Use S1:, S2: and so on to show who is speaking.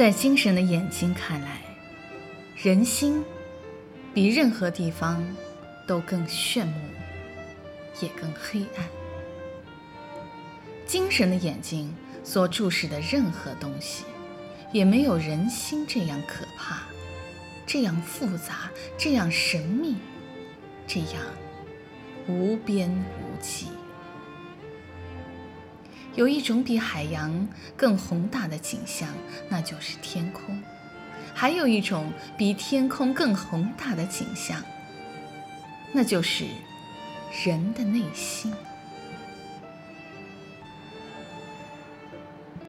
S1: 在精神的眼睛看来，人心比任何地方都更炫目，也更黑暗。精神的眼睛所注视的任何东西，也没有人心这样可怕，这样复杂，这样神秘，这样无边无际。有一种比海洋更宏大的景象，那就是天空；还有一种比天空更宏大的景象，那就是人的内心。